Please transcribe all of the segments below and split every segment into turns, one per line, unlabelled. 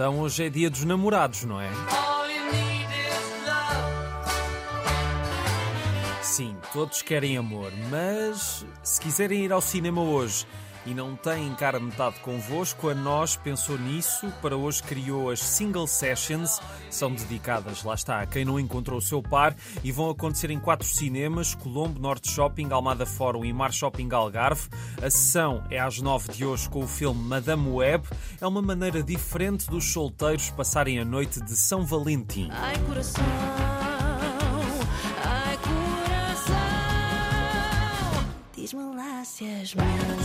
Então hoje é dia dos namorados, não é? Sim, todos querem amor, mas se quiserem ir ao cinema hoje e não têm cara metade convosco, a nós pensou nisso, para hoje criou as Single Sessions, são dedicadas, lá está, a quem não encontrou o seu par e vão acontecer em quatro cinemas, Colombo, Norte Shopping, Almada Fórum e Mar Shopping Algarve. A sessão é às nove de hoje com o filme Madame Web. É uma maneira diferente dos solteiros passarem a noite de São Valentim.
Ai, coração.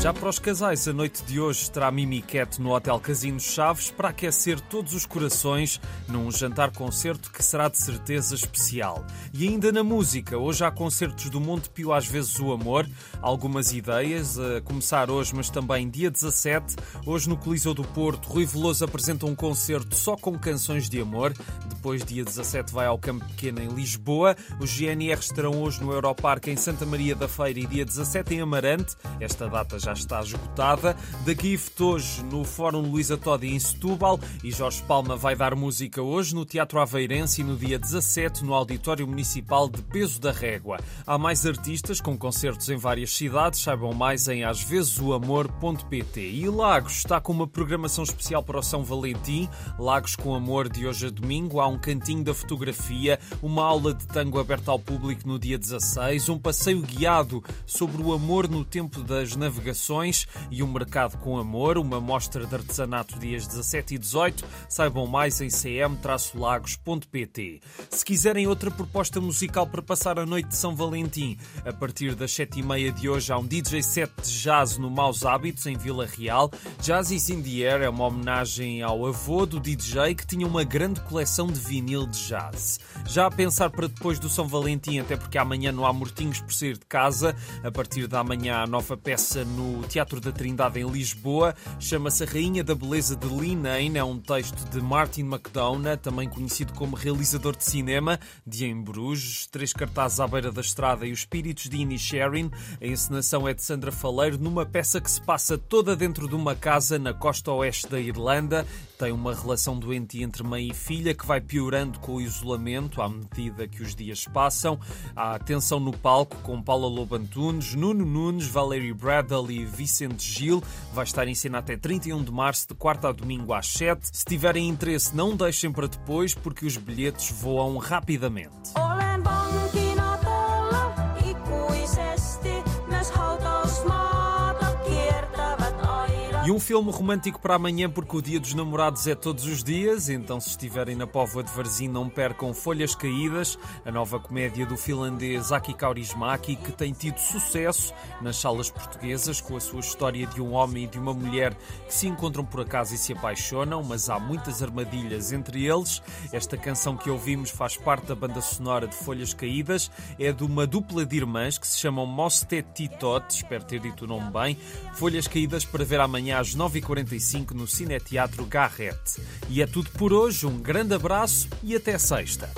Já para os casais, a noite de hoje terá Mimi Cat no Hotel Casino Chaves para aquecer todos os corações num jantar-concerto que será de certeza especial. E ainda na música, hoje há concertos do Monte Pio Às vezes o Amor, algumas ideias, a começar hoje, mas também dia 17. Hoje no Coliseu do Porto, Rui Veloso apresenta um concerto só com canções de amor. Depois, dia 17, vai ao Campo Pequeno em Lisboa. Os GNR estarão hoje no Europarque em Santa Maria da Feira e dia 17 em Amarante. Esta data já está esgotada. Da Gift hoje no Fórum Luísa Todi em Setúbal e Jorge Palma vai dar música hoje no Teatro Aveirense e no dia 17 no Auditório Municipal de Peso da Régua. Há mais artistas com concertos em várias cidades, saibam mais em àsvezesoamor.pt. E Lagos está com uma programação especial para o São Valentim. Lagos com Amor de hoje a domingo. Há um cantinho da fotografia, uma aula de tango aberta ao público no dia 16, um passeio guiado sobre o amor no tempo das navegações e um mercado com amor, uma mostra de artesanato dias 17 e 18. Saibam mais em cm-lagos.pt. Se quiserem outra proposta musical para passar a noite de São Valentim, a partir das 7h30 de hoje há um DJ set de jazz no Maus Hábitos, em Vila Real. Jazz is in the Air é uma homenagem ao avô do DJ que tinha uma grande coleção de vinil de jazz. Já a pensar para depois do São Valentim, até porque amanhã não há mortinhos por sair de casa, a partir da manhã há nova peça no Teatro da Trindade em Lisboa, chama-se A Rainha da Beleza de Linane, é um texto de Martin McDonough, também conhecido como realizador de cinema, de Em Bruges, três cartazes à beira da estrada e os espíritos de Inisherin. A encenação é de Sandra Faleiro, numa peça que se passa toda dentro de uma casa na costa oeste da Irlanda. Tem uma relação doente entre mãe e filha que vai piorando com o isolamento à medida que os dias passam. Há tensão no palco com Paula Lobantunes, Nuno Nunes, Valerie Bradle e Vicente Gil. Vai estar em cena até 31 de março, de quarta a domingo às 7. Se tiverem interesse, não deixem para depois, porque os bilhetes voam rapidamente. E um filme romântico para amanhã, porque o Dia dos Namorados é todos os dias, então se estiverem na Póvoa de Varzim não percam Folhas Caídas, a nova comédia do finlandês Aki Kaurismäki, que tem tido sucesso nas salas portuguesas com a sua história de um homem e de uma mulher que se encontram por acaso e se apaixonam, mas há muitas armadilhas entre eles. Esta canção que ouvimos faz parte da banda sonora de Folhas Caídas, é de uma dupla de irmãs que se chamam Mostet Titot, espero ter dito o nome bem, Folhas Caídas para ver às 9h45 no Cineteatro Garrett. E é tudo por hoje, um grande abraço e até sexta.